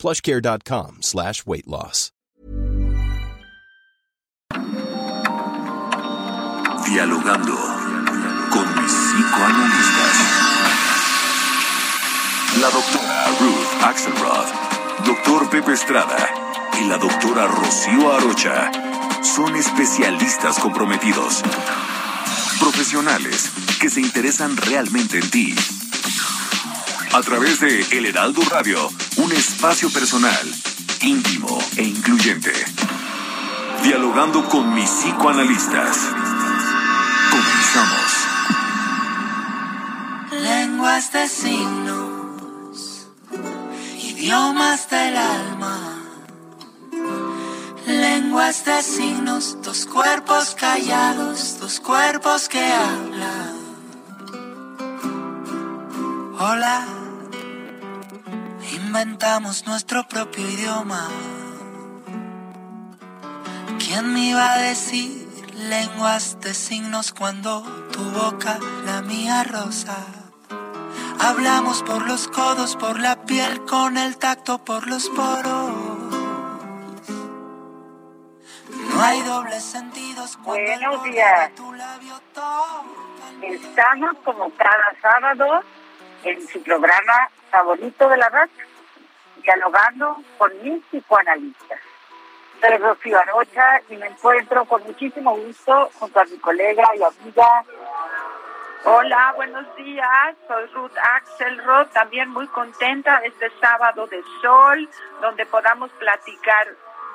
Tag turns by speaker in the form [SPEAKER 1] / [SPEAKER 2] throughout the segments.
[SPEAKER 1] plushcare.com slash weight loss.
[SPEAKER 2] Dialogando con mis psicoanalistas. La doctora Ruth Axelrod, doctor Pepe Estrada y la doctora Rocío Arocha son especialistas comprometidos. Profesionales que se interesan realmente en ti. A través de El Heraldo Radio, un espacio personal, íntimo e incluyente. Dialogando con mis psicoanalistas. Comenzamos.
[SPEAKER 3] Lenguas de signos, idiomas del alma. Lenguas de signos, dos cuerpos callados, dos cuerpos que hablan. Hola, inventamos nuestro propio idioma. ¿Quién me iba a decir lenguas de signos cuando tu boca, la mía rosa? Hablamos por los codos, por la piel, con el tacto, por los poros. No hay dobles sentidos cuando el
[SPEAKER 4] Buenos días.
[SPEAKER 3] tu labio
[SPEAKER 4] Estamos como cada sábado en su programa favorito de la radio, dialogando con mis psicoanalistas. Soy Rocío Arocha y me encuentro con muchísimo gusto junto a mi colega y amiga.
[SPEAKER 5] Hola, buenos días. Soy Ruth Axelrod, también muy contenta este sábado de sol, donde podamos platicar,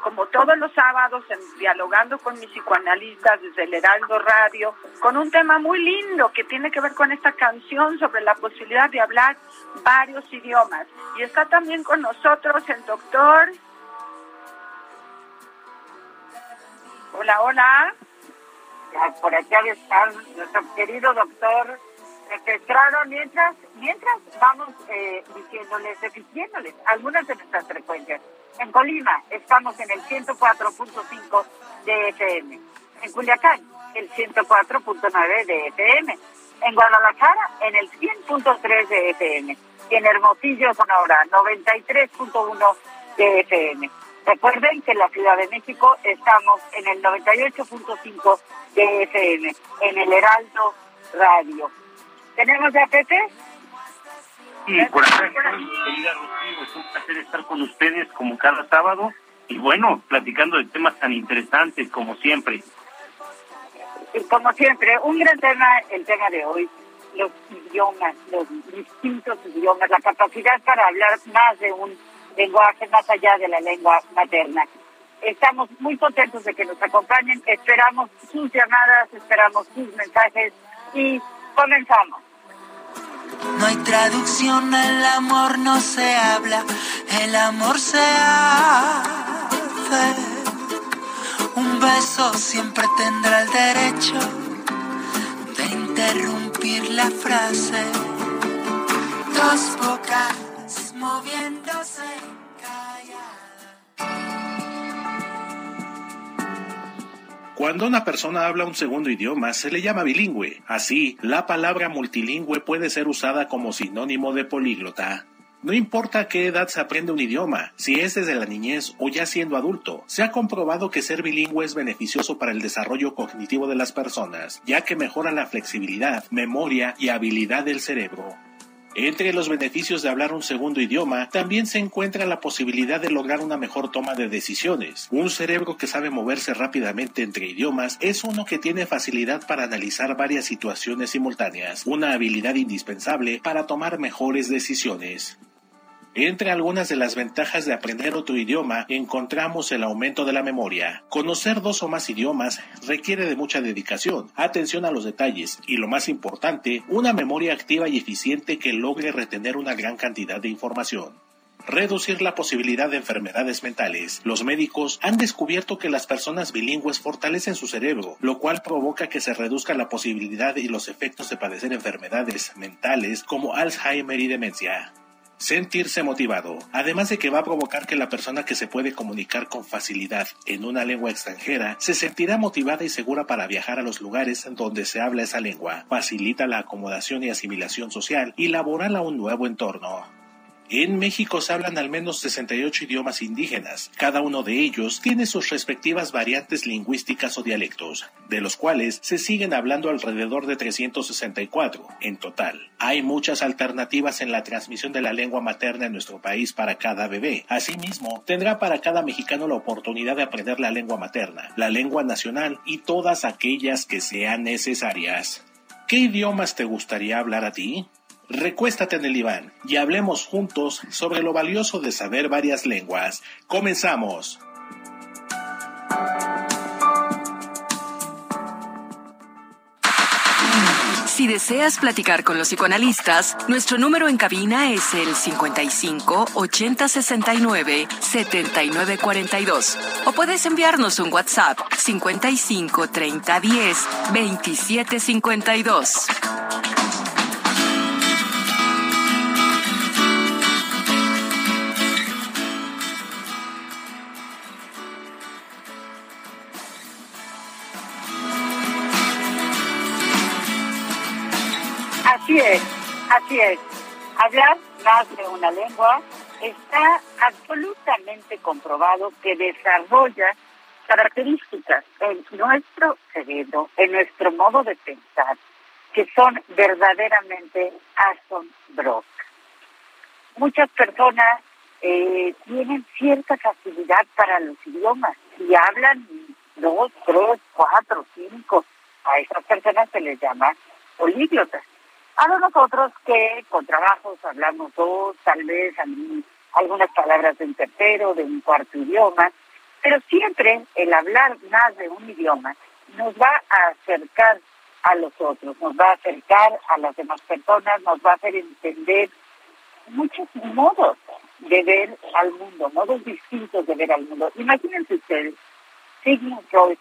[SPEAKER 5] como todos los sábados, en, dialogando con mis psicoanalistas desde el Heraldo Radio, con un tema muy lindo que tiene que ver con esta canción sobre la posibilidad de hablar varios idiomas. Y está también con nosotros el doctor. Hola, hola.
[SPEAKER 4] Por acá está nuestro querido doctor Estrada. Mientras, mientras vamos eh, diciéndoles, algunas de nuestras frecuencias. En Colima estamos en el 104.5 de FM. En Culiacán, el 104.9 de FM. En Guadalajara, en el 100.3 de FM. Y en Hermosillo, Sonora, 93.1 de FM. Recuerden que en la Ciudad de México estamos en el 98.5 de FM, en el Heraldo Radio. ¿Tenemos ya Pepe?
[SPEAKER 6] Y por acá querida Rocío, es un placer estar con ustedes como cada sábado y bueno, platicando de temas tan interesantes como siempre.
[SPEAKER 4] Como siempre, un gran tema, el tema de hoy, los idiomas, los distintos idiomas, la capacidad para hablar más de un lenguaje más allá de la lengua materna. Estamos muy contentos de que nos acompañen, esperamos sus llamadas, esperamos sus mensajes y comenzamos.
[SPEAKER 3] No hay traducción, el amor no se habla, el amor se hace. Un beso siempre tendrá el derecho de interrumpir la frase. Dos bocas moviéndose
[SPEAKER 7] Cuando una persona habla un segundo idioma se le llama bilingüe. Así, la palabra multilingüe puede ser usada como sinónimo de políglota. No importa qué edad se aprende un idioma, si es desde la niñez o ya siendo adulto, se ha comprobado que ser bilingüe es beneficioso para el desarrollo cognitivo de las personas, ya que mejora la flexibilidad, memoria y habilidad del cerebro. Entre los beneficios de hablar un segundo idioma también se encuentra la posibilidad de lograr una mejor toma de decisiones. Un cerebro que sabe moverse rápidamente entre idiomas es uno que tiene facilidad para analizar varias situaciones simultáneas, una habilidad indispensable para tomar mejores decisiones. Entre algunas de las ventajas de aprender otro idioma encontramos el aumento de la memoria. Conocer dos o más idiomas requiere de mucha dedicación, atención a los detalles y lo más importante, una memoria activa y eficiente que logre retener una gran cantidad de información. reducir la posibilidad de enfermedades mentales. Los médicos han descubierto que las personas bilingües fortalecen su cerebro, lo cual provoca que se reduzca la posibilidad y los efectos de padecer enfermedades mentales como Alzheimer y demencia. Sentirse motivado, además de que va a provocar que la persona que se puede comunicar con facilidad en una lengua extranjera se sentirá motivada y segura para viajar a los lugares donde se habla esa lengua, facilita la acomodación y asimilación social y laboral a un nuevo entorno. En México se hablan al menos 68 idiomas indígenas. Cada uno de ellos tiene sus respectivas variantes lingüísticas o dialectos, de los cuales se siguen hablando alrededor de 364 en total. Hay muchas alternativas en la transmisión de la lengua materna en nuestro país para cada bebé. Asimismo, tendrá para cada mexicano la oportunidad de aprender la lengua materna, la lengua nacional y todas aquellas que sean necesarias. ¿Qué idiomas te gustaría hablar a ti? Recuéstate en el diván y hablemos juntos sobre lo valioso de saber varias lenguas. Comenzamos.
[SPEAKER 8] Si deseas platicar con los psicoanalistas, nuestro número en cabina es el 55 80 69 79 42 o puedes enviarnos un WhatsApp 55 30 10 27 52.
[SPEAKER 4] Es. Hablar más de una lengua está absolutamente comprobado que desarrolla características en nuestro cerebro, en nuestro modo de pensar, que son verdaderamente asombrosas. Muchas personas eh, tienen cierta facilidad para los idiomas y hablan dos, tres, cuatro, cinco. A esas personas se les llama políglotas. A nosotros que con trabajos hablamos dos, tal vez algunas palabras de un tercero, de un cuarto idioma, pero siempre el hablar más de un idioma nos va a acercar a los otros, nos va a acercar a las demás personas, nos va a hacer entender muchos modos de ver al mundo, modos distintos de ver al mundo. Imagínense ustedes, Sigmund Freud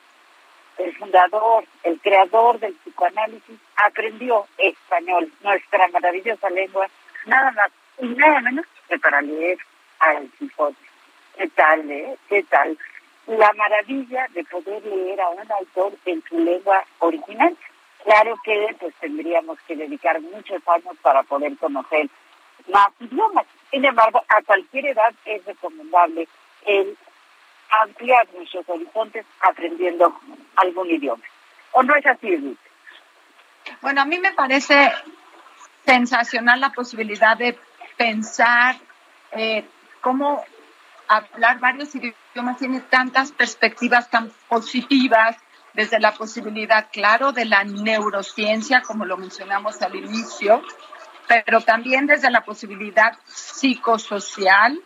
[SPEAKER 4] el fundador, el creador del psicoanálisis, aprendió español, nuestra maravillosa lengua, nada más y nada menos que para leer al Quijote. ¿Qué tal, eh? ¿Qué tal? La maravilla de poder leer a un autor en su lengua original. Claro que pues tendríamos que dedicar muchos años para poder conocer más idiomas. Sin embargo, a cualquier edad es recomendable el ampliar nuestros horizontes aprendiendo algún idioma. ¿O no es así, Ruth?
[SPEAKER 5] Bueno, a mí me parece sensacional la posibilidad de pensar eh, cómo hablar varios idiomas tiene tantas perspectivas tan positivas, desde la posibilidad, claro, de la neurociencia, como lo mencionamos al inicio, pero también desde la posibilidad psicosocial,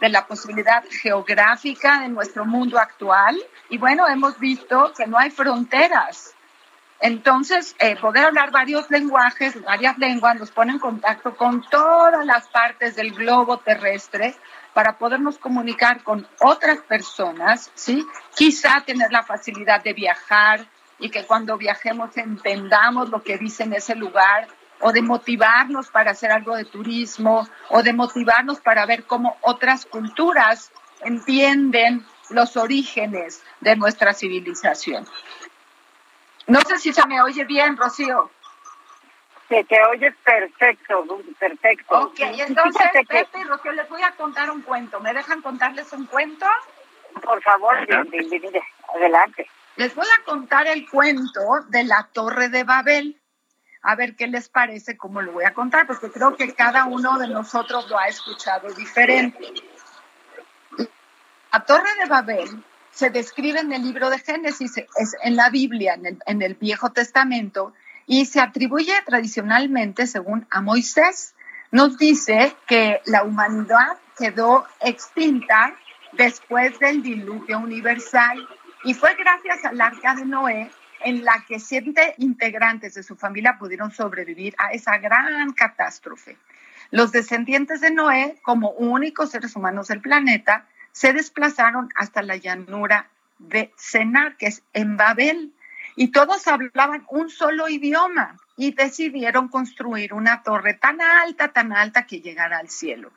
[SPEAKER 5] de la posibilidad geográfica de nuestro mundo actual. Y bueno, hemos visto que no hay fronteras. Entonces, eh, poder hablar varios lenguajes, varias lenguas, nos pone en contacto con todas las partes del globo terrestre para podernos comunicar con otras personas, ¿sí? Quizá tener la facilidad de viajar y que cuando viajemos entendamos lo que dice en ese lugar o de motivarnos para hacer algo de turismo, o de motivarnos para ver cómo otras culturas entienden los orígenes de nuestra civilización. No sé si se me oye bien, Rocío.
[SPEAKER 4] Se te oye perfecto, perfecto.
[SPEAKER 5] Ok, entonces, Pepe y Rocío, les voy a contar un cuento. ¿Me dejan contarles un cuento?
[SPEAKER 4] Por favor, adelante.
[SPEAKER 5] Les voy a contar el cuento de la Torre de Babel a ver qué les parece, cómo lo voy a contar, porque creo que cada uno de nosotros lo ha escuchado diferente. La Torre de Babel se describe en el libro de Génesis, es en la Biblia, en el, en el Viejo Testamento, y se atribuye tradicionalmente, según a Moisés, nos dice que la humanidad quedó extinta después del diluvio universal y fue gracias al arca de Noé en la que siete integrantes de su familia pudieron sobrevivir a esa gran catástrofe. Los descendientes de Noé, como únicos seres humanos del planeta, se desplazaron hasta la llanura de Senar, que es en Babel, y todos hablaban un solo idioma y decidieron construir una torre tan alta, tan alta que llegara al cielo.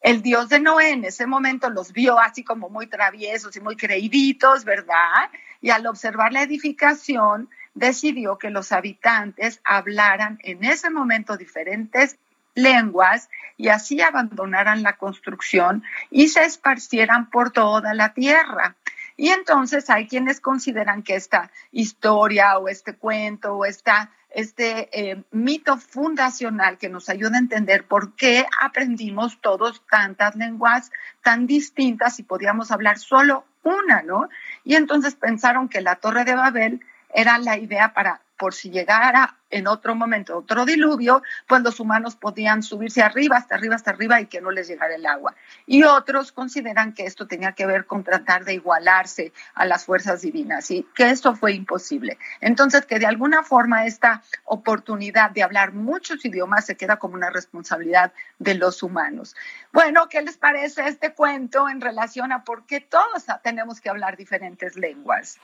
[SPEAKER 5] El Dios de Noé en ese momento los vio así como muy traviesos y muy creíditos, ¿verdad? Y al observar la edificación, decidió que los habitantes hablaran en ese momento diferentes lenguas y así abandonaran la construcción y se esparcieran por toda la tierra. Y entonces hay quienes consideran que esta historia o este cuento o esta, este eh, mito fundacional que nos ayuda a entender por qué aprendimos todos tantas lenguas tan distintas y podíamos hablar solo una, ¿no? Y entonces pensaron que la Torre de Babel era la idea para por si llegara en otro momento otro diluvio, pues los humanos podían subirse arriba, hasta arriba, hasta arriba y que no les llegara el agua. Y otros consideran que esto tenía que ver con tratar de igualarse a las fuerzas divinas y que esto fue imposible. Entonces, que de alguna forma esta oportunidad de hablar muchos idiomas se queda como una responsabilidad de los humanos. Bueno, ¿qué les parece este cuento en relación a por qué todos tenemos que hablar diferentes lenguas?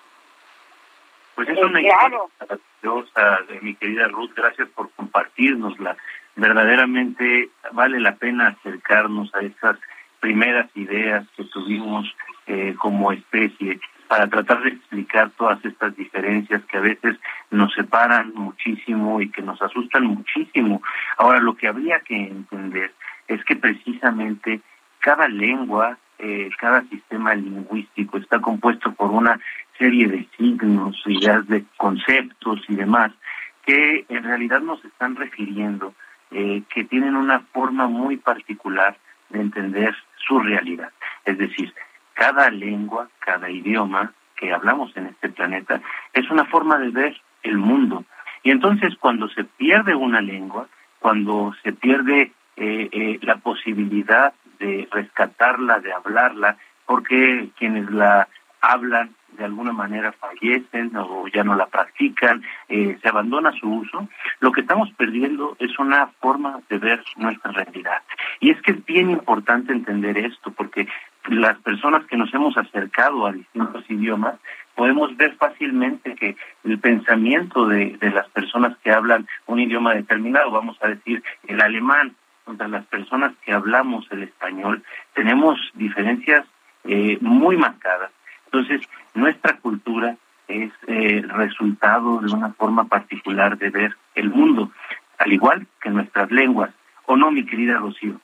[SPEAKER 6] Pues es una historia maravillosa de mi querida Ruth, gracias por compartirnosla. Verdaderamente vale la pena acercarnos a esas primeras ideas que tuvimos eh, como especie para tratar de explicar todas estas diferencias que a veces nos separan muchísimo y que nos asustan muchísimo. Ahora, lo que habría que entender es que precisamente cada lengua, eh, cada sistema lingüístico está compuesto por una serie de signos, ideas de conceptos y demás, que en realidad nos están refiriendo, eh, que tienen una forma muy particular de entender su realidad. Es decir, cada lengua, cada idioma que hablamos en este planeta es una forma de ver el mundo. Y entonces cuando se pierde una lengua, cuando se pierde eh, eh, la posibilidad de rescatarla, de hablarla, porque quienes la hablan de alguna manera fallecen o ya no la practican, eh, se abandona su uso, lo que estamos perdiendo es una forma de ver nuestra realidad. Y es que es bien importante entender esto, porque las personas que nos hemos acercado a distintos idiomas, podemos ver fácilmente que el pensamiento de, de las personas que hablan un idioma determinado, vamos a decir el alemán, contra las personas que hablamos el español, tenemos diferencias eh, muy marcadas entonces, nuestra cultura es eh, resultado de una forma particular de ver el mundo, al igual que nuestras lenguas. ¿O no, mi querida Rocío?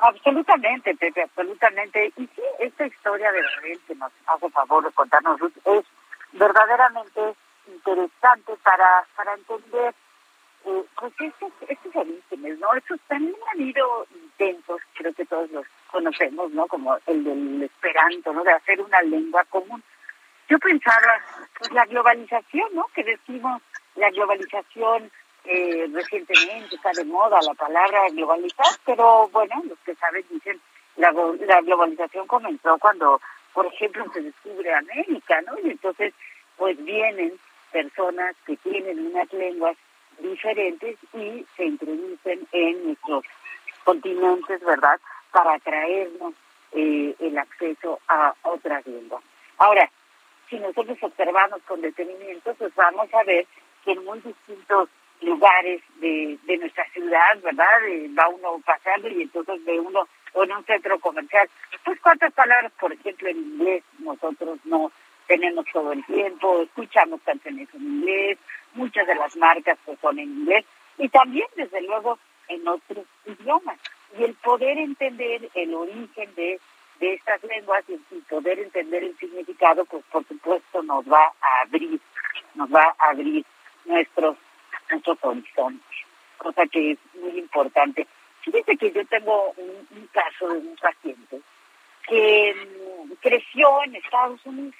[SPEAKER 4] Absolutamente, Pepe, absolutamente. Y sí, esta historia de Babel que nos hace favor de contarnos es verdaderamente interesante para, para entender eh, pues estos, estos orígenes, ¿no? Estos también han habido intentos, creo que todos los conocemos, ¿no? Como el del esperanto, ¿no? De hacer una lengua común. Yo pensaba, pues la globalización, ¿no? Que decimos, la globalización eh, recientemente está de moda la palabra globalizar, pero bueno, los que saben dicen, la, la globalización comenzó cuando, por ejemplo, se descubre América, ¿no? Y entonces, pues vienen personas que tienen unas lenguas diferentes y se introducen en nuestros continentes, ¿verdad? Para traernos eh, el acceso a otras lenguas. Ahora, si nosotros observamos con detenimiento, pues vamos a ver que en muy distintos lugares de, de nuestra ciudad, ¿verdad? Eh, va uno pasando y entonces ve uno en un centro comercial. Pues cuántas palabras, por ejemplo, en inglés nosotros no tenemos todo el tiempo, escuchamos canciones en inglés, muchas de las marcas pues son en inglés y también desde luego en otros idiomas. Y el poder entender el origen de, de estas lenguas y, poder entender el significado, pues por supuesto nos va a abrir, nos va a abrir nuestros, nuestros horizontes, cosa que es muy importante. Fíjese que yo tengo un, un caso de un paciente que mm, creció en Estados Unidos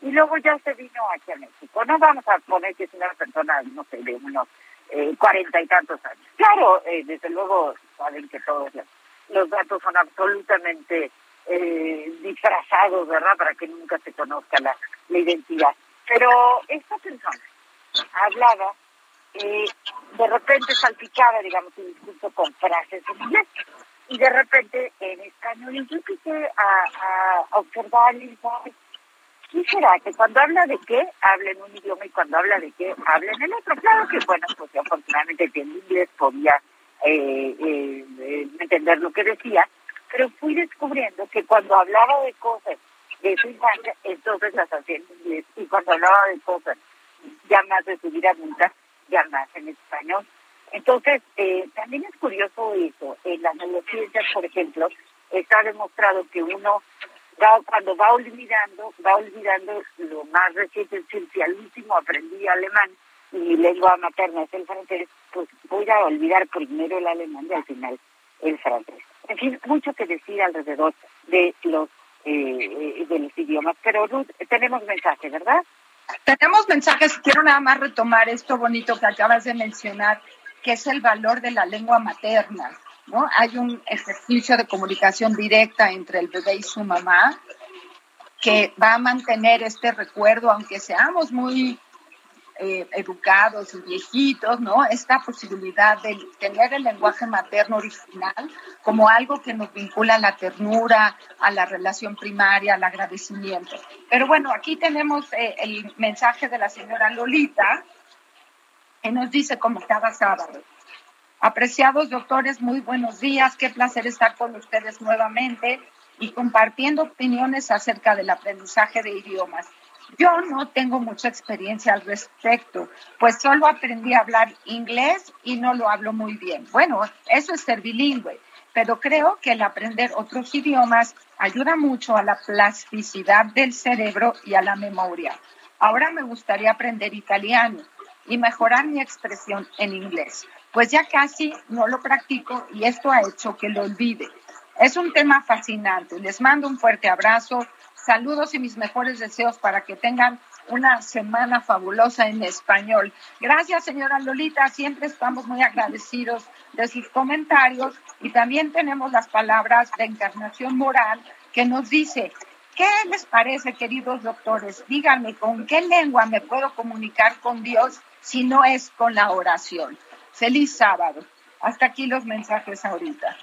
[SPEAKER 4] y luego ya se vino aquí a México. No vamos a poner que es una persona, no sé, de unos eh, cuarenta y tantos años. Claro, eh, desde luego saben que todos los, datos son absolutamente eh, disfrazados, ¿verdad? Para que nunca se conozca la, la identidad. Pero esta persona hablaba eh, de repente salpicaba, digamos, un discurso con frases en inglés. Y de repente en español, y yo empecé a, a observar y ¿qué será? Que cuando habla de qué, habla en un idioma y cuando habla de qué, habla en el otro. Claro que, bueno, pues afortunadamente que en inglés podía eh, eh, entender lo que decía, pero fui descubriendo que cuando hablaba de cosas de su infancia, entonces las hacía en inglés, y cuando hablaba de cosas ya más de su vida adulta, ya más en español. Entonces, eh, también es curioso eso. En las neurociencias, por ejemplo, está demostrado que uno va, cuando va olvidando, va olvidando lo más reciente. Si al último aprendí alemán y mi lengua materna es el francés, pues voy a olvidar primero el alemán y al final el francés. En fin, mucho que decir alrededor de los eh, de los idiomas. Pero Ruth, tenemos mensaje, ¿verdad?
[SPEAKER 5] Tenemos mensajes. Quiero nada más retomar esto bonito que acabas de mencionar, que es el valor de la lengua materna. ¿No? Hay un ejercicio de comunicación directa entre el bebé y su mamá que va a mantener este recuerdo, aunque seamos muy eh, educados y viejitos, ¿no? Esta posibilidad de tener el lenguaje materno original como algo que nos vincula a la ternura, a la relación primaria, al agradecimiento. Pero bueno, aquí tenemos eh, el mensaje de la señora Lolita, que nos dice como cada sábado. Apreciados doctores, muy buenos días. Qué placer estar con ustedes nuevamente y compartiendo opiniones acerca del aprendizaje de idiomas. Yo no tengo mucha experiencia al respecto, pues solo aprendí a hablar inglés y no lo hablo muy bien. Bueno, eso es ser bilingüe, pero creo que el aprender otros idiomas ayuda mucho a la plasticidad del cerebro y a la memoria. Ahora me gustaría aprender italiano y mejorar mi expresión en inglés, pues ya casi no lo practico y esto ha hecho que lo olvide. Es un tema fascinante. Les mando un fuerte abrazo Saludos y mis mejores deseos para que tengan una semana fabulosa en español. Gracias, señora Lolita. Siempre estamos muy agradecidos de sus comentarios y también tenemos las palabras de Encarnación Moral que nos dice, ¿qué les parece, queridos doctores? Díganme, ¿con qué lengua me puedo comunicar con Dios si no es con la oración? Feliz sábado. Hasta aquí los mensajes ahorita.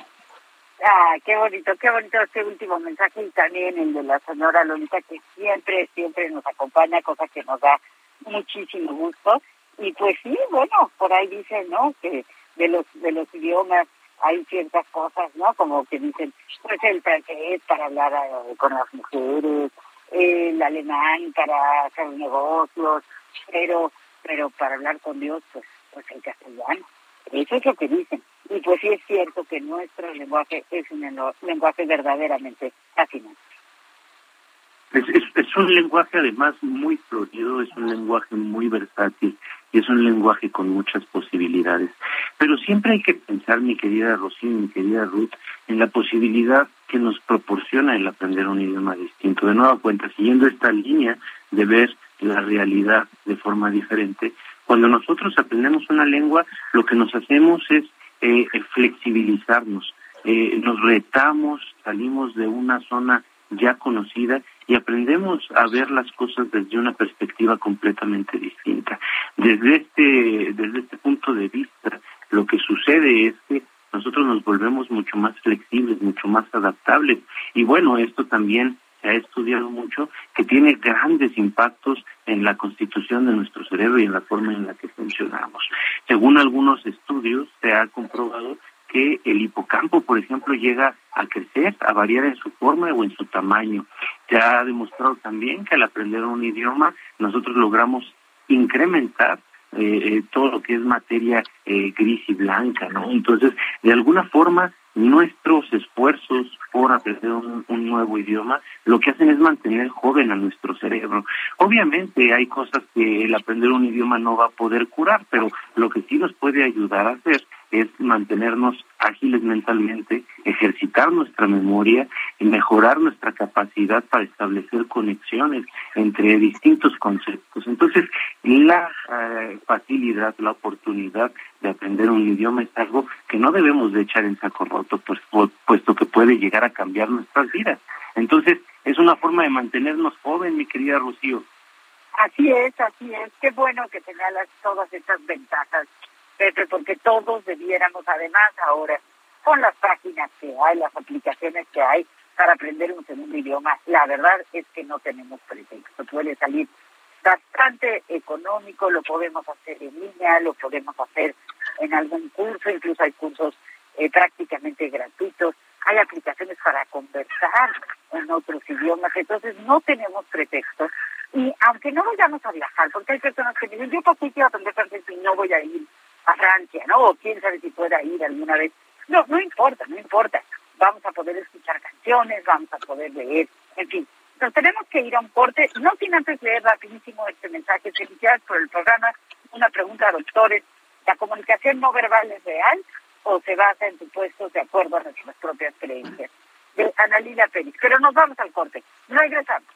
[SPEAKER 4] Ah, qué bonito, qué bonito este último mensaje y también el de la señora Lolita que siempre, siempre nos acompaña, cosa que nos da muchísimo gusto. Y pues sí, bueno, por ahí dicen, ¿no? Que de los de los idiomas hay ciertas cosas, ¿no? Como que dicen, pues el francés para hablar eh, con las mujeres, el alemán para hacer negocios, pero pero para hablar con Dios, pues, pues el castellano. Eso es lo que dicen. Y pues sí es cierto que nuestro lenguaje es un lenguaje verdaderamente fascinante.
[SPEAKER 6] Es, es, un lenguaje además muy florido, es un lenguaje muy versátil y es un lenguaje con muchas posibilidades. Pero siempre hay que pensar, mi querida Rocío, mi querida Ruth, en la posibilidad que nos proporciona el aprender un idioma distinto. De nueva cuenta, siguiendo esta línea de ver la realidad de forma diferente, cuando nosotros aprendemos una lengua, lo que nos hacemos es eh, flexibilizarnos, eh, nos retamos, salimos de una zona ya conocida y aprendemos a ver las cosas desde una perspectiva completamente distinta. Desde este, desde este punto de vista, lo que sucede es que nosotros nos volvemos mucho más flexibles, mucho más adaptables. Y bueno, esto también se ha estudiado mucho, que tiene grandes impactos en la constitución de nuestro cerebro y en la forma en la que funcionamos. Según algunos estudios, se ha comprobado que el hipocampo, por ejemplo, llega a crecer, a variar en su forma o en su tamaño. Se ha demostrado también que al aprender un idioma nosotros logramos incrementar eh, eh, todo lo que es materia eh, gris y blanca, ¿no? Entonces, de alguna forma, nuestros esfuerzos por aprender un, nuevo idioma lo que hacen es mantener joven a nuestro cerebro. Obviamente hay cosas que el aprender un idioma no va a poder curar, pero lo que sí nos puede ayudar a hacer es mantenernos ágiles mentalmente, ejercitar nuestra memoria y mejorar nuestra capacidad para establecer conexiones entre distintos conceptos. Entonces, la eh, facilidad, la oportunidad de aprender un idioma es algo que no debemos de echar en saco roto, pues, puesto que puede llegar a cambiar nuestras vidas. Entonces, es una forma de mantenernos jóvenes, mi querida Rocío.
[SPEAKER 4] Así es, así es. Qué bueno que señalas todas estas ventajas, Pepe, porque todos debiéramos, además ahora, con las páginas que hay, las aplicaciones que hay para aprender un segundo idioma, la verdad es que no tenemos pretexto. Puede salir bastante económico, lo podemos hacer en línea, lo podemos hacer en algún curso, incluso hay cursos eh, prácticamente gratuitos, hay aplicaciones para conversar en otros idiomas, entonces no tenemos pretexto. Y aunque no vayamos a viajar, porque hay personas que dicen, yo también quiero aprender francés y no voy a ir a Francia, ¿no? O quién sabe si pueda ir alguna vez. No, no importa, no importa. Vamos a poder escuchar canciones, vamos a poder leer, en fin. Entonces tenemos que ir a un corte, no sin antes leer rapidísimo este mensaje. Felicidades por el programa. Una pregunta, doctores. ¿La comunicación no verbal es real o se basa en supuestos de acuerdo a nuestras propias creencias? De Analila Pérez. Pero nos vamos al corte. Regresamos.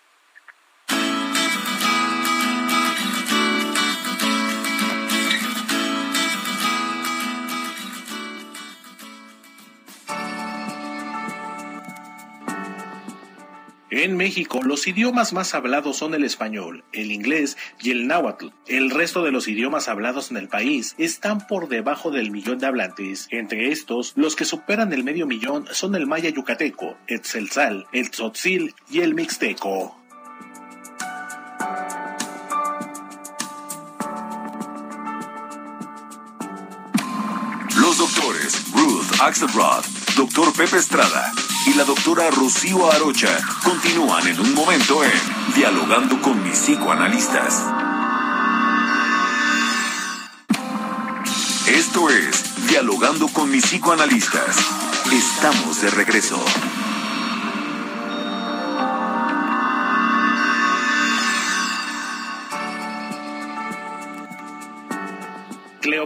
[SPEAKER 7] En México, los idiomas más hablados son el español, el inglés y el náhuatl. El resto de los idiomas hablados en el país están por debajo del millón de hablantes. Entre estos, los que superan el medio millón son el maya yucateco, el tzeltal, el tzotzil y el mixteco.
[SPEAKER 2] Los doctores Ruth Axelrod, doctor Pepe Estrada y la doctora Rocío Arocha continúan en un momento en Dialogando con mis psicoanalistas. Esto es Dialogando con mis psicoanalistas. Estamos de regreso.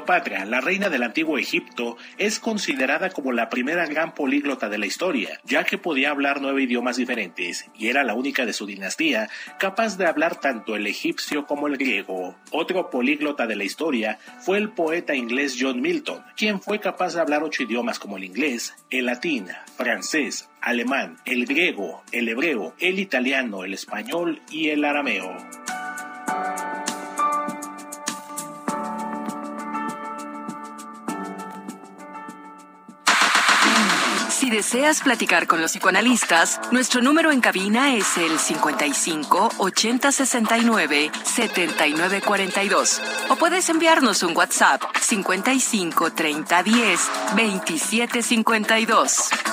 [SPEAKER 7] La reina del antiguo Egipto, es considerada como la primera gran políglota de la historia, ya que podía hablar nueve idiomas diferentes y era la única de su dinastía capaz de hablar tanto el egipcio como el griego. Otro políglota de la historia fue el poeta inglés John Milton, quien fue capaz de hablar ocho idiomas como el inglés, el latín, francés, alemán, el griego, el hebreo, el italiano, el español y el arameo.
[SPEAKER 8] Deseas platicar con los psicoanalistas, nuestro número en cabina es el 55 80 69 79 42 o puedes enviarnos un WhatsApp 55 30 10 27 52.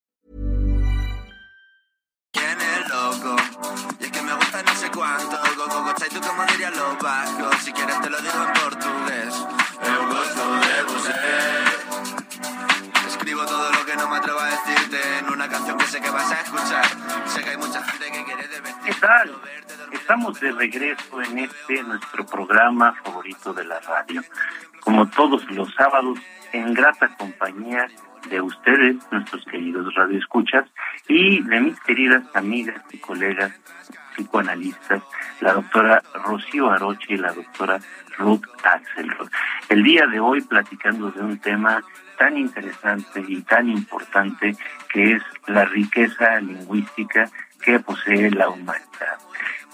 [SPEAKER 9] Tú como dirían los vascos. Si quieres te lo digo en portugués. Eu gosto de você. Escribo todo lo que no me atrevo a decirte en una canción que sé que vas a escuchar. Sé que hay mucha gente que quiere de
[SPEAKER 6] ¿Qué tal? Estamos de regreso en este nuestro programa favorito de la radio. Como todos los sábados, en grata compañía de ustedes, nuestros queridos radioescuchas, y de mis queridas amigas y colegas psicoanalistas, la doctora Rocío Aroche y la doctora Ruth Axelrod. El día de hoy platicando de un tema tan interesante y tan importante que es la riqueza lingüística que posee la humanidad.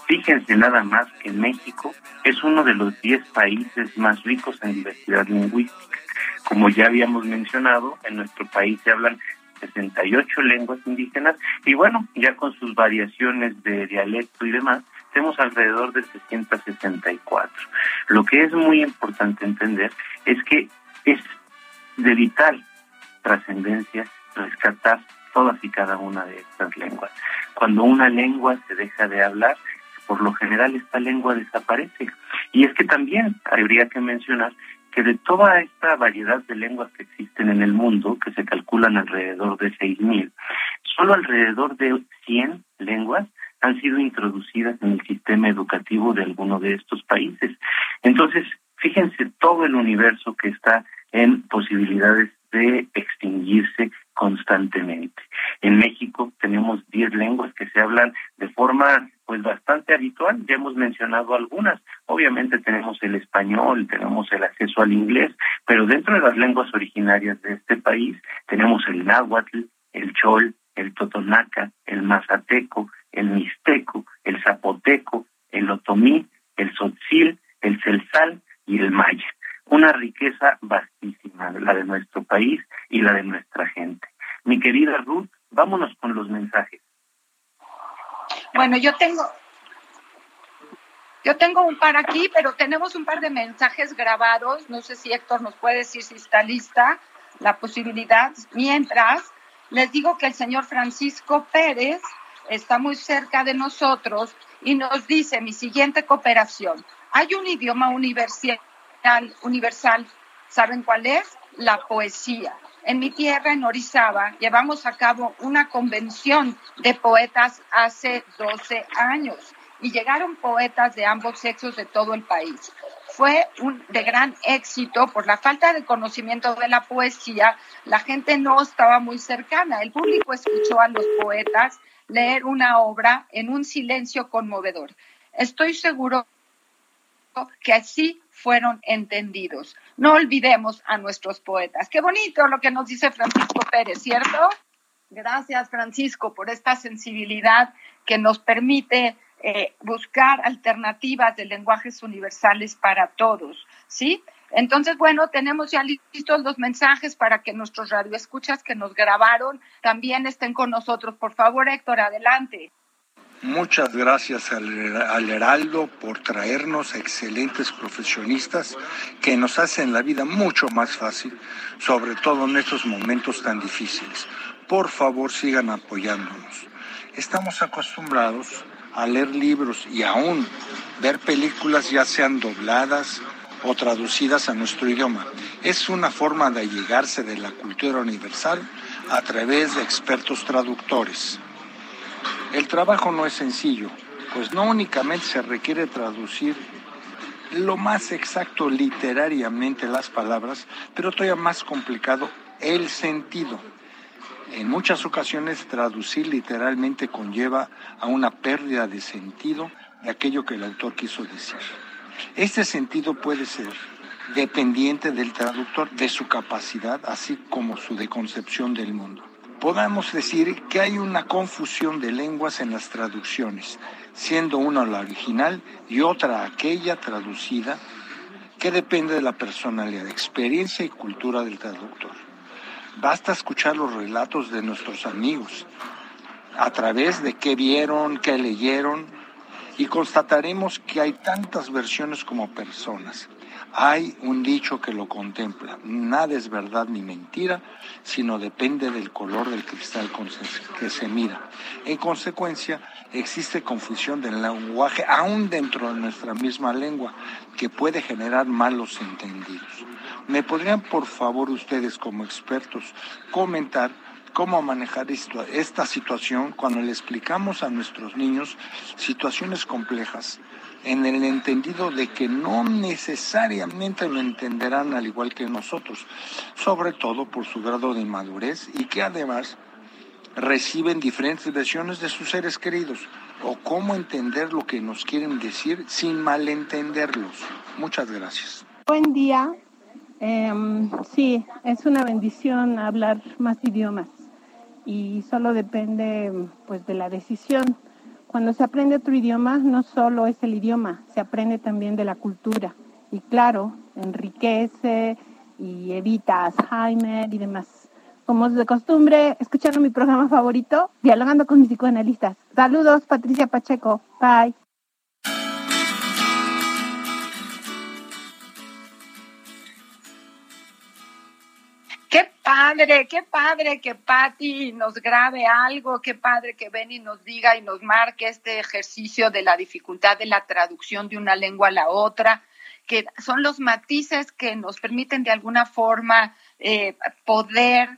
[SPEAKER 6] Fíjense nada más que México es uno de los 10 países más ricos en diversidad lingüística. Como ya habíamos mencionado, en nuestro país se hablan 68 lenguas indígenas y bueno, ya con sus variaciones de dialecto y demás, tenemos alrededor de 664. Lo que es muy importante entender es que es de vital trascendencia rescatar todas y cada una de estas lenguas. Cuando una lengua se deja de hablar, por lo general esta lengua desaparece. Y es que también habría que mencionar que de toda esta variedad de lenguas que existen en el mundo, que se calculan alrededor de 6.000, solo alrededor de 100 lenguas han sido introducidas en el sistema educativo de alguno de estos países. Entonces, fíjense todo el universo que está en posibilidades de extinguirse constantemente. En México tenemos 10 lenguas que se hablan de forma pues bastante habitual, ya hemos mencionado algunas. Obviamente tenemos el español, tenemos el acceso al inglés, pero dentro de las lenguas originarias de este país tenemos el náhuatl, el chol, el totonaca, el mazateco, el mixteco, el zapoteco, el otomí, el sotzil, el celzal y el maya una riqueza vastísima, la de nuestro país y la de nuestra gente. Mi querida Ruth, vámonos con los mensajes.
[SPEAKER 5] Bueno, yo tengo, yo tengo un par aquí, pero tenemos un par de mensajes grabados. No sé si Héctor nos puede decir si está lista la posibilidad. Mientras, les digo que el señor Francisco Pérez está muy cerca de nosotros y nos dice mi siguiente cooperación. Hay un idioma universal universal, ¿saben cuál es? La poesía. En mi tierra, en Orizaba, llevamos a cabo una convención de poetas hace 12 años y llegaron poetas de ambos sexos de todo el país. Fue un, de gran éxito por la falta de conocimiento de la poesía. La gente no estaba muy cercana. El público escuchó a los poetas leer una obra en un silencio conmovedor. Estoy seguro que así fueron entendidos. No olvidemos a nuestros poetas. Qué bonito lo que nos dice Francisco Pérez, ¿cierto? Gracias, Francisco, por esta sensibilidad que nos permite eh, buscar alternativas de lenguajes universales para todos, ¿sí? Entonces, bueno, tenemos ya listos los mensajes para que nuestros radioescuchas que nos grabaron también estén con nosotros. Por favor, Héctor, adelante.
[SPEAKER 10] Muchas gracias al, Heraldo por traernos excelentes profesionistas que nos hacen la vida mucho más fácil, sobre todo en estos momentos tan difíciles. Por favor, sigan apoyándonos. Estamos acostumbrados a leer libros y aún ver películas ya sean dobladas o traducidas a nuestro idioma. Es una forma de allegarse de la cultura universal a través de expertos traductores. El trabajo no es sencillo, pues no únicamente se requiere traducir lo más exacto literariamente las palabras, pero todavía más complicado el sentido. En muchas ocasiones traducir literalmente conlleva a una pérdida de sentido de aquello que el autor quiso decir. Este sentido puede ser dependiente del traductor, de su capacidad, así como su deconcepción del mundo podamos decir que hay una confusión de lenguas en las traducciones, siendo una la original y otra aquella traducida, que depende de la personalidad, experiencia y cultura del traductor. Basta escuchar los relatos de nuestros amigos, a través de qué vieron, qué leyeron, y constataremos que hay tantas versiones como personas. Hay un dicho que lo contempla. Nada es verdad ni mentira, sino depende del color del cristal que se mira. En consecuencia, existe confusión del lenguaje, aún dentro de nuestra misma lengua, que puede generar malos entendidos. ¿Me podrían, por favor, ustedes como expertos comentar cómo manejar esta situación cuando le explicamos a nuestros niños situaciones complejas en el entendido de que no necesariamente lo entenderán al igual que nosotros, sobre todo por su grado de madurez y que además reciben diferentes versiones de sus seres queridos o cómo entender lo que nos quieren decir sin malentenderlos. Muchas gracias.
[SPEAKER 11] Buen día. Em, sí, es una bendición hablar más idiomas y solo depende pues de la decisión cuando se aprende otro idioma, no solo es el idioma, se aprende también de la cultura. Y claro, enriquece y evita Alzheimer y demás. Como es de costumbre, escuchando mi programa favorito, dialogando con mis psicoanalistas. Saludos, Patricia Pacheco. Bye.
[SPEAKER 5] Padre, qué padre que Patti nos grabe algo, qué padre que Benny nos diga y nos marque este ejercicio de la dificultad de la traducción de una lengua a la otra, que son los matices que nos permiten de alguna forma eh, poder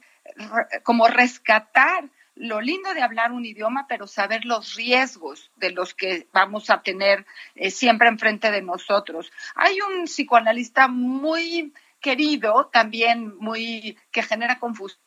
[SPEAKER 5] como rescatar lo lindo de hablar un idioma, pero saber los riesgos de los que vamos a tener eh, siempre enfrente de nosotros. Hay un psicoanalista muy querido, también muy que genera confusión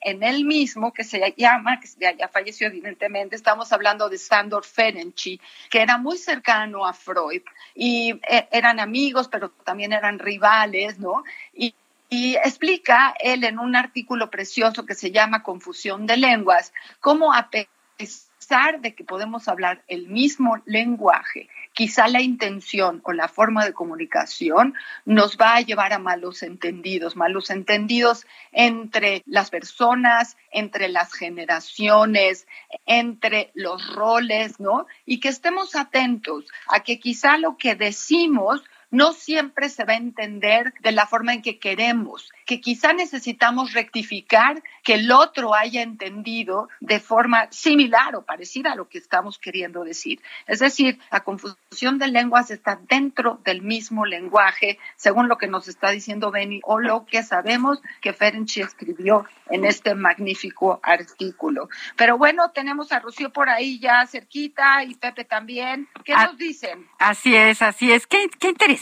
[SPEAKER 5] en él mismo, que se llama, que ya, falleció evidentemente, estamos hablando de Sandor Ferenczi, que era muy cercano a Freud y eh, eran amigos, pero también eran rivales, ¿no? Y, y explica él en un artículo precioso que se llama Confusión de Lenguas, cómo a pesar de que podemos hablar el mismo lenguaje, quizá la intención o la forma de comunicación nos va a llevar a malos entendidos, malos entendidos entre las personas, entre las generaciones, entre los roles, ¿no? Y que estemos atentos a que quizá lo que decimos no siempre se va a entender de la forma en que queremos, que quizá necesitamos rectificar que el otro haya entendido de forma similar o parecida a lo que estamos queriendo decir. Es decir, la confusión de lenguas está dentro del mismo lenguaje, según lo que nos está diciendo Benny, o lo que sabemos que Ferenczi escribió en este magnífico artículo. Pero bueno, tenemos a Rocío por ahí ya cerquita y Pepe también. ¿Qué ah, nos dicen?
[SPEAKER 12] Así es, así es. Qué, qué interesante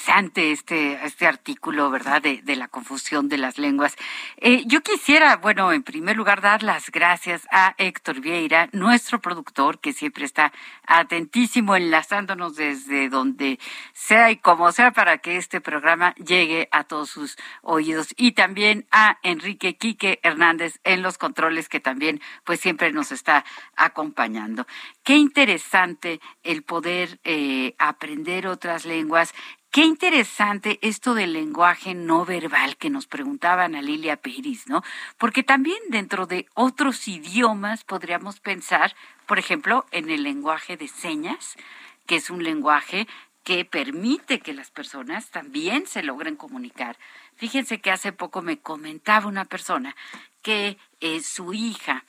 [SPEAKER 12] este, este artículo, ¿verdad? De, de la confusión de las lenguas. Eh, yo quisiera, bueno, en primer lugar, dar las gracias a Héctor Vieira, nuestro productor, que siempre está atentísimo, enlazándonos desde donde sea y como sea para que este programa llegue a todos sus oídos. Y también a Enrique Quique Hernández en los controles, que también, pues, siempre nos está acompañando. Qué interesante el poder eh, aprender otras lenguas Qué interesante esto del lenguaje no verbal que nos preguntaban a Lilia Pérez, ¿no? Porque también dentro de otros idiomas podríamos pensar, por ejemplo, en el lenguaje de señas, que es un lenguaje que permite que las personas también se logren comunicar. Fíjense que hace poco me comentaba una persona que eh, su hija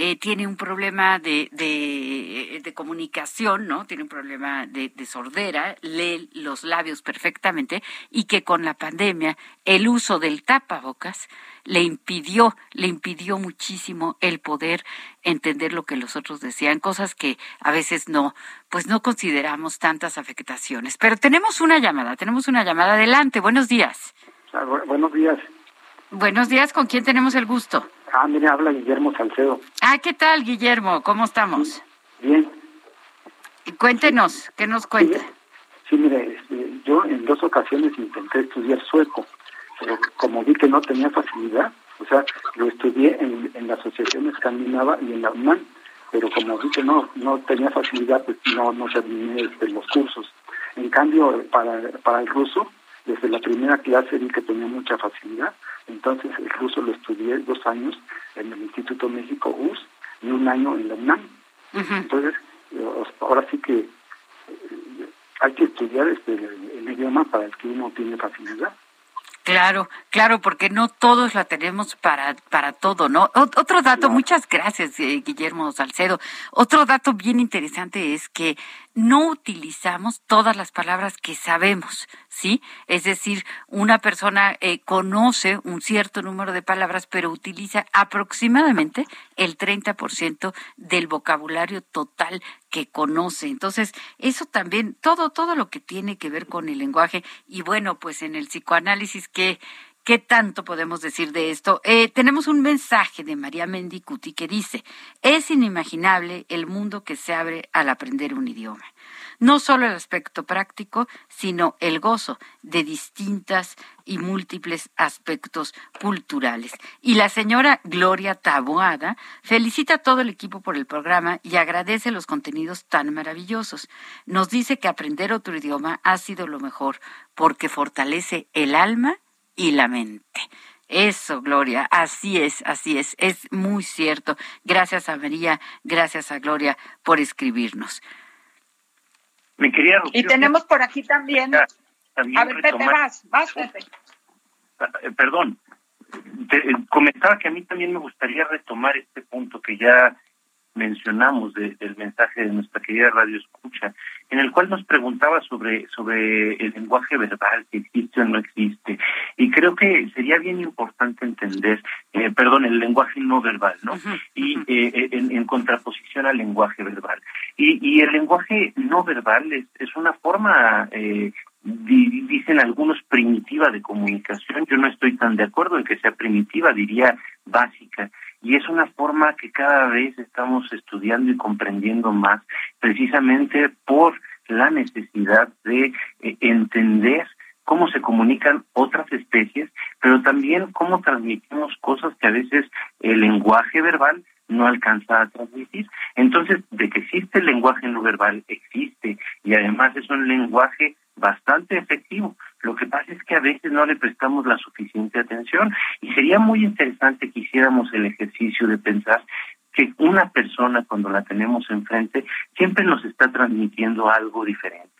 [SPEAKER 12] eh, tiene un problema de, de, comunicación, ¿no? Tiene un problema de, de, sordera, lee los labios perfectamente y que con la pandemia el uso del tapabocas le impidió, le impidió muchísimo el poder entender lo que los otros decían, cosas que a veces no, pues no consideramos tantas afectaciones. Pero tenemos una llamada, tenemos una llamada adelante. Buenos días.
[SPEAKER 13] Ah, buenos días.
[SPEAKER 12] Buenos días, ¿con quién tenemos el gusto?
[SPEAKER 13] Ah, mire, habla Guillermo Salcedo.
[SPEAKER 12] Ah, ¿qué tal, Guillermo? ¿Cómo estamos?
[SPEAKER 13] Bien.
[SPEAKER 12] Cuéntenos, ¿qué nos cuenta?
[SPEAKER 13] Sí, mire, este, yo en dos ocasiones intenté estudiar sueco, pero como vi que no tenía facilidad, o sea, lo estudié en, la Asociación Escandinava y en la UNAM, pero como vi que no no tenía facilidad, pues no, no terminé este, los cursos. En cambio, para, para el ruso, desde la primera clase vi que tenía mucha facilidad entonces el ruso lo estudié dos años en el Instituto México US y un año en la UNAM. Entonces, eh, ahora sí que eh, hay que estudiar este, el, idioma para el que uno tiene facilidad.
[SPEAKER 12] Claro, claro, porque no todos la tenemos para, para todo, ¿no? otro dato, muchas gracias, eh, Guillermo Salcedo. Otro dato bien interesante es que no utilizamos todas las palabras que sabemos, ¿sí? Es decir, una persona eh, conoce un cierto número de palabras, pero utiliza aproximadamente el 30% del vocabulario total que conoce. Entonces, eso también, todo, todo lo que tiene que ver con el lenguaje, y bueno, pues en el psicoanálisis, ¿qué, qué tanto podemos decir de esto? Eh, tenemos un mensaje de María Mendicuti que dice, es inimaginable el mundo que se abre al aprender un idioma. No solo el aspecto práctico, sino el gozo de distintas y múltiples aspectos culturales. Y la señora Gloria Taboada felicita a todo el equipo por el programa y agradece los contenidos tan maravillosos. Nos dice que aprender otro idioma ha sido lo mejor porque fortalece el alma y la mente. Eso, Gloria, así es, así es, es muy cierto. Gracias a María, gracias a Gloria por escribirnos.
[SPEAKER 6] Mi querida
[SPEAKER 5] Y tenemos por aquí también. a ver, Pepe, vas, vas, Pepe.
[SPEAKER 6] Eh, perdón, te, eh, comentaba que a mí también me gustaría retomar este punto que ya mencionamos del mensaje de nuestra querida Radio Escucha, en el cual nos preguntaba sobre, sobre el lenguaje verbal, si existe o no existe. Y creo que sería bien importante entender, eh, perdón, el lenguaje no verbal, ¿no? Y eh, en, contraposición al lenguaje verbal. Y, y el lenguaje no verbal es, es una forma eh, dicen algunos primitiva de comunicación. Yo no estoy tan de acuerdo en que sea primitiva, diría básica y es una forma que cada vez estamos estudiando y comprendiendo más, precisamente por la necesidad de eh, entender cómo se comunican otras especies, pero también cómo transmitimos cosas que a veces el lenguaje verbal no alcanza a transmitir. Entonces, de que existe el lenguaje no verbal, existe, y además es un lenguaje bastante efectivo. Lo que pasa es que a veces no le prestamos la suficiente atención y sería muy interesante que hiciéramos el ejercicio de pensar que una persona cuando la tenemos enfrente siempre nos está transmitiendo algo diferente.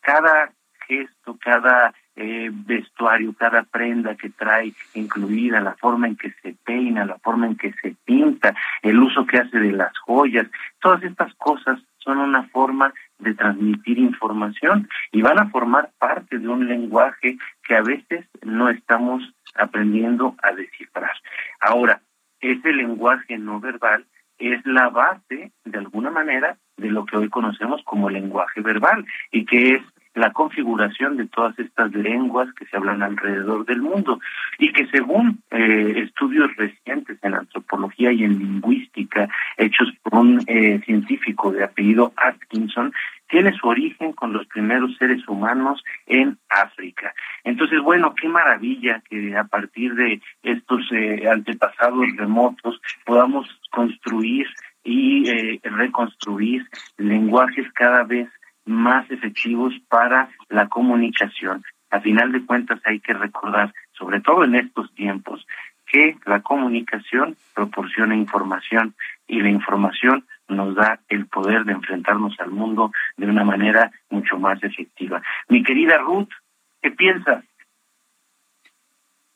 [SPEAKER 6] Cada gesto, cada eh, vestuario, cada prenda que trae incluida, la forma en que se peina, la forma en que se pinta, el uso que hace de las joyas, todas estas cosas son una forma de transmitir información y van a formar parte de un lenguaje que a veces no estamos aprendiendo a descifrar. Ahora, ese lenguaje no verbal es la base, de alguna manera, de lo que hoy conocemos como lenguaje verbal y que es la configuración de todas estas lenguas que se hablan alrededor del mundo y que según eh, estudios recientes en antropología y en lingüística hechos por un eh, científico de apellido Atkinson, tiene su origen con los primeros seres humanos en África. Entonces, bueno, qué maravilla que a partir de estos eh, antepasados remotos podamos construir y reconstruir lenguajes cada vez más efectivos para la comunicación. A final de cuentas hay que recordar, sobre todo en estos tiempos, que la comunicación proporciona información y la información nos da el poder de enfrentarnos al mundo de una manera mucho más efectiva. Mi querida Ruth, ¿qué piensas?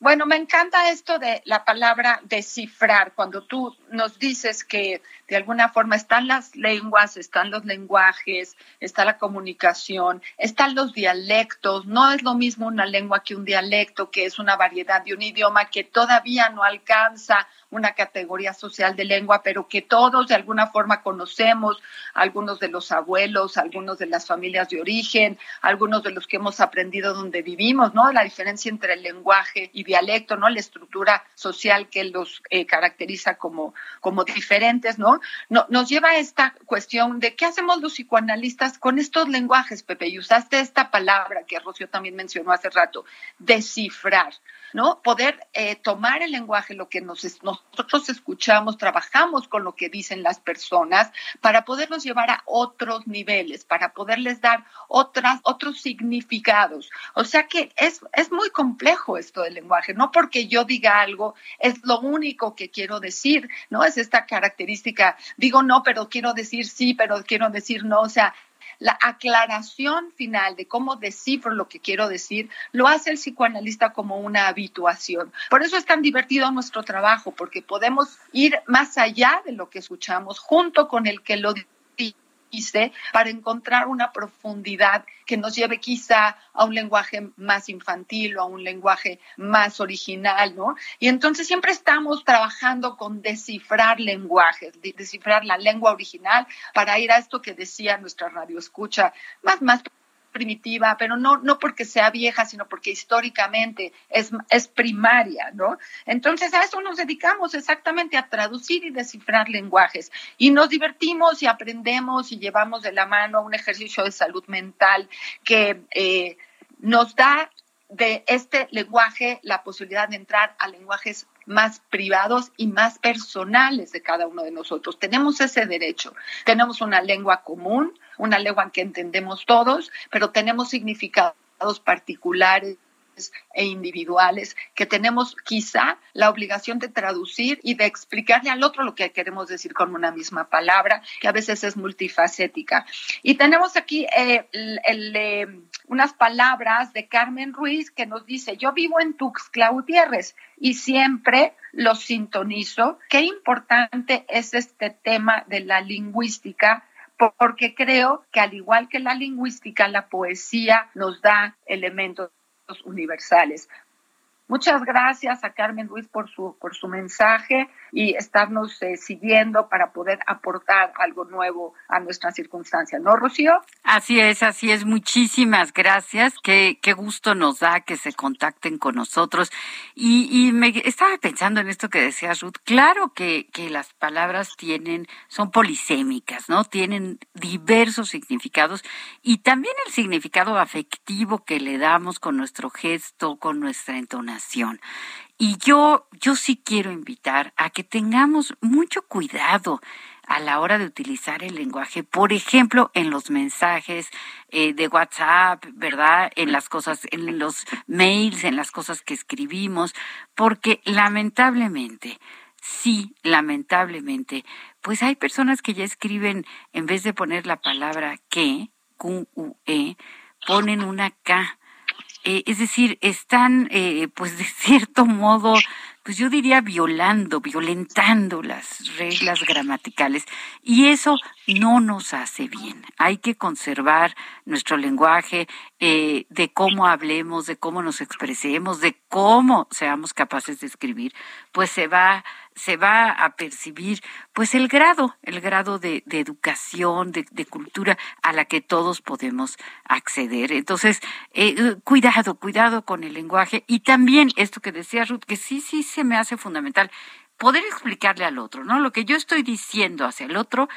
[SPEAKER 5] Bueno, me encanta esto de la palabra descifrar, cuando tú nos dices que de alguna forma están las lenguas, están los lenguajes, está la comunicación, están los dialectos. No es lo mismo una lengua que un dialecto, que es una variedad de un idioma que todavía no alcanza una categoría social de lengua, pero que todos de alguna forma conocemos, algunos de los abuelos, algunos de las familias de origen, algunos de los que hemos aprendido donde vivimos, ¿no? La diferencia entre el lenguaje y dialecto, ¿no? La estructura social que los eh, caracteriza como, como diferentes, ¿no? ¿no? Nos lleva a esta cuestión de qué hacemos los psicoanalistas con estos lenguajes, Pepe, y usaste esta palabra que Rocío también mencionó hace rato, descifrar. ¿No? Poder eh, tomar el lenguaje, lo que nos, nosotros escuchamos, trabajamos con lo que dicen las personas para poderlos llevar a otros niveles, para poderles dar otras, otros significados. O sea que es, es muy complejo esto del lenguaje, no porque yo diga algo es lo único que quiero decir, ¿no? Es esta característica, digo no, pero quiero decir sí, pero quiero decir no, o sea, la aclaración final de cómo descifro lo que quiero decir, lo hace el psicoanalista como una habituación. Por eso es tan divertido nuestro trabajo, porque podemos ir más allá de lo que escuchamos junto con el que lo para encontrar una profundidad que nos lleve quizá a un lenguaje más infantil o a un lenguaje más original, ¿no? Y entonces siempre estamos trabajando con descifrar lenguajes, descifrar la lengua original para ir a esto que decía nuestra radio escucha, más, más primitiva, pero no, no porque sea vieja, sino porque históricamente es, es primaria, ¿no? Entonces a eso nos dedicamos exactamente a traducir y descifrar lenguajes. Y nos divertimos y aprendemos y llevamos de la mano un ejercicio de salud mental que eh, nos da de este lenguaje la posibilidad de entrar a lenguajes más privados y más personales de cada uno de nosotros. Tenemos ese derecho. Tenemos una lengua común, una lengua que entendemos todos, pero tenemos significados particulares e individuales que tenemos quizá la obligación de traducir y de explicarle al otro lo que queremos decir con una misma palabra, que a veces es multifacética. Y tenemos aquí eh, eh, unas palabras de Carmen Ruiz que nos dice, yo vivo en Tuxtla Gutiérrez y siempre lo sintonizo. Qué importante es este tema de la lingüística porque creo que al igual que la lingüística, la poesía nos da elementos universales. Muchas gracias a Carmen Ruiz por su, por su mensaje y estarnos eh, siguiendo para poder aportar algo nuevo a nuestra circunstancia, ¿no, Rocío?
[SPEAKER 12] Así es, así es. Muchísimas gracias. Qué, qué gusto nos da que se contacten con nosotros. Y, y me estaba pensando en esto que decía Ruth. Claro que, que las palabras tienen, son polisémicas, ¿no? Tienen diversos significados y también el significado afectivo que le damos con nuestro gesto, con nuestra entonación y yo, yo sí quiero invitar a que tengamos mucho cuidado a la hora de utilizar el lenguaje, por ejemplo, en los mensajes eh, de WhatsApp, ¿verdad? En las cosas, en los mails, en las cosas que escribimos, porque lamentablemente, sí, lamentablemente, pues hay personas que ya escriben, en vez de poner la palabra que, Q-U-E, ponen una K eh, es decir, están, eh, pues de cierto modo, pues yo diría violando, violentando las reglas gramaticales y eso no nos hace bien. Hay que conservar nuestro lenguaje eh, de cómo hablemos, de cómo nos expresemos, de cómo seamos capaces de escribir, pues se va se va a percibir pues el grado, el grado de, educación, de, cultura a la que todos podemos acceder. Entonces, eh, cuidado, cuidado con el lenguaje y también esto que decía Ruth, que sí, sí se me hace fundamental, poder explicarle al otro, ¿no? Lo que yo estoy diciendo hacia el otro,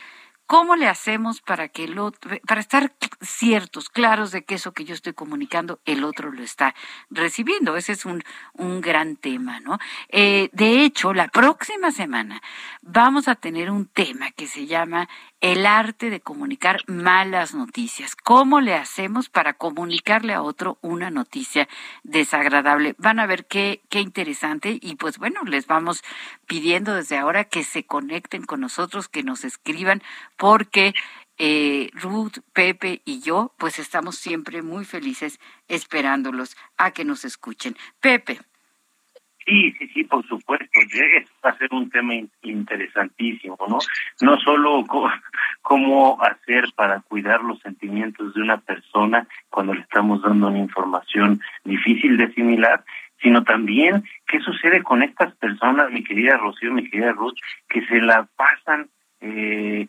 [SPEAKER 12] ¿Cómo le hacemos para que el otro, para estar ciertos, claros de que eso que yo estoy comunicando, el otro lo está recibiendo? Ese es un, un gran tema, ¿no? Eh, de hecho, la próxima semana vamos a tener un tema que se llama el arte de comunicar malas noticias. ¿Cómo le hacemos para comunicarle a otro una noticia desagradable? Van a ver qué, qué interesante y pues bueno, les vamos pidiendo desde ahora que se conecten con nosotros, que nos escriban, porque eh, Ruth, Pepe y yo pues estamos siempre muy felices esperándolos a que nos escuchen. Pepe.
[SPEAKER 6] Sí, sí, sí, por supuesto. Va a ser un tema interesantísimo, ¿no? No solo cómo hacer para cuidar los sentimientos de una persona cuando le estamos dando una información difícil de asimilar, sino también qué sucede con estas personas, mi querida Rocío, mi querida Ruth, que se la pasan eh,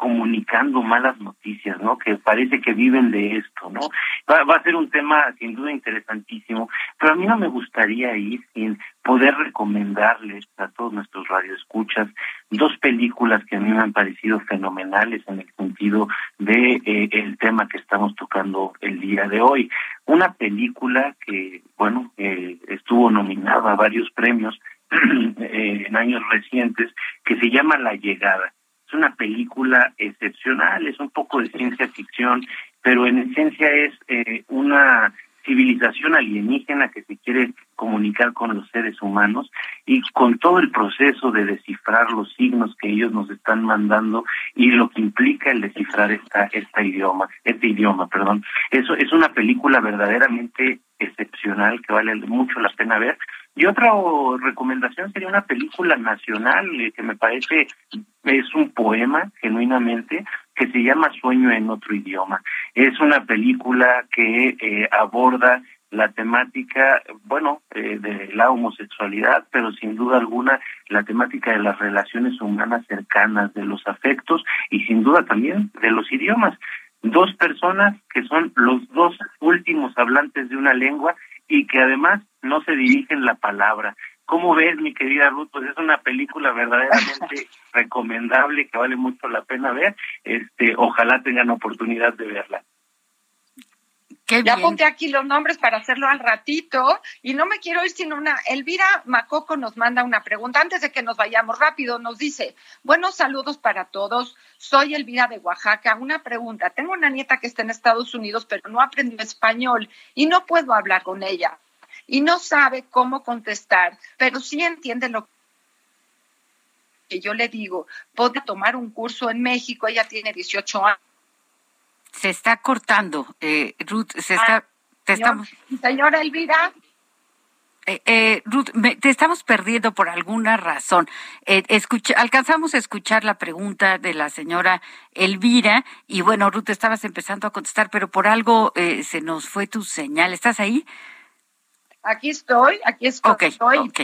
[SPEAKER 6] comunicando malas noticias, ¿no? Que parece que viven de esto, ¿no? Va, va, a ser un tema sin duda interesantísimo, pero a mí no me gustaría ir sin poder recomendarles a todos nuestros radioescuchas dos películas que a mí me han parecido fenomenales en el sentido de eh, el tema que estamos tocando el día de hoy. Una película que, bueno, eh, estuvo nominada a varios premios en años recientes, que se llama La Llegada es una película excepcional, es un poco de ciencia ficción, pero en esencia es eh, una civilización alienígena que se quiere comunicar con los seres humanos y con todo el proceso de descifrar los signos que ellos nos están mandando y lo que implica el descifrar esta esta idioma, este idioma, perdón. Eso es una película verdaderamente excepcional que vale mucho la pena ver y otra recomendación sería una película nacional eh, que me parece es un poema, genuinamente, que se llama Sueño en otro idioma. Es una película que eh, aborda la temática, bueno, eh, de la homosexualidad, pero sin duda alguna la temática de las relaciones humanas cercanas, de los afectos y sin duda también de los idiomas. Dos personas que son los dos últimos hablantes de una lengua y que además no se dirigen la palabra. ¿Cómo ves, mi querida Ruth? Pues es una película verdaderamente recomendable que vale mucho la pena ver. Este, ojalá tengan oportunidad de verla.
[SPEAKER 5] Ya apunté aquí los nombres para hacerlo al ratito y no me quiero ir sin una. Elvira Macoco nos manda una pregunta antes de que nos vayamos rápido. Nos dice: Buenos saludos para todos. Soy Elvira de Oaxaca. Una pregunta: Tengo una nieta que está en Estados Unidos, pero no aprendió español y no puedo hablar con ella y no sabe cómo contestar, pero sí entiende lo que yo le digo. Puede tomar un curso en México, ella tiene 18 años.
[SPEAKER 12] Se está cortando, eh, Ruth, se está...
[SPEAKER 5] Ah, te estamos... Señora Elvira.
[SPEAKER 12] Eh, eh, Ruth, te estamos perdiendo por alguna razón. Eh, alcanzamos a escuchar la pregunta de la señora Elvira y bueno, Ruth, estabas empezando a contestar, pero por algo se nos fue tu señal. ¿Estás ahí?
[SPEAKER 5] Aquí estoy, aquí estoy.
[SPEAKER 12] Ok, ok.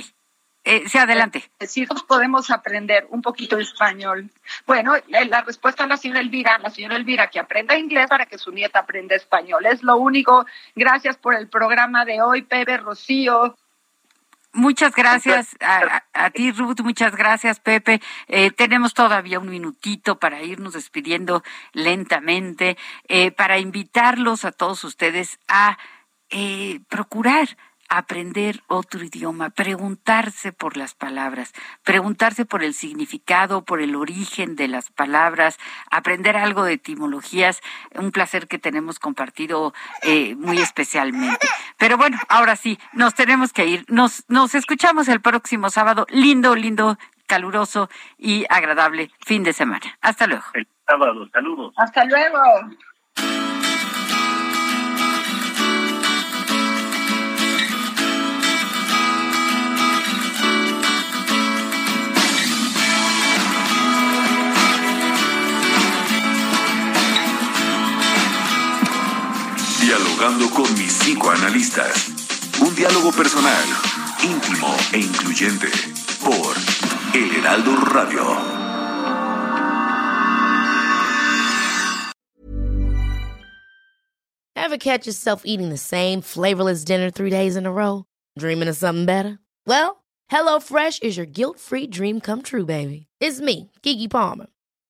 [SPEAKER 12] Eh, sí, adelante.
[SPEAKER 5] Si podemos aprender un poquito de español. Bueno, la respuesta a la señora Elvira, la señora Elvira, que aprenda inglés para que su nieta aprenda español. Es lo único. Gracias por el programa de hoy, Pepe Rocío.
[SPEAKER 12] Muchas gracias a, ti, Ruth. Muchas gracias, Pepe. Eh, tenemos todavía un minutito para irnos despidiendo lentamente, eh, para invitarlos a todos ustedes a eh, procurar aprender otro idioma, preguntarse por las palabras, preguntarse por el significado, por el origen de las palabras, aprender algo de etimologías, un placer que tenemos compartido eh, muy especialmente. Pero bueno, ahora sí, nos tenemos que ir. Nos, nos escuchamos el próximo sábado. Lindo, lindo, caluroso y agradable fin de semana. Hasta luego.
[SPEAKER 6] El sábado, saludos.
[SPEAKER 5] Hasta luego.
[SPEAKER 2] Dialogando con mis psicoanalistas. Un diálogo personal, íntimo e incluyente. Por El Heraldo Radio.
[SPEAKER 14] Ever catch yourself eating the same flavorless dinner three days in a row? Dreaming of something better? Well, HelloFresh is your guilt-free dream come true, baby. It's me, Kiki Palmer.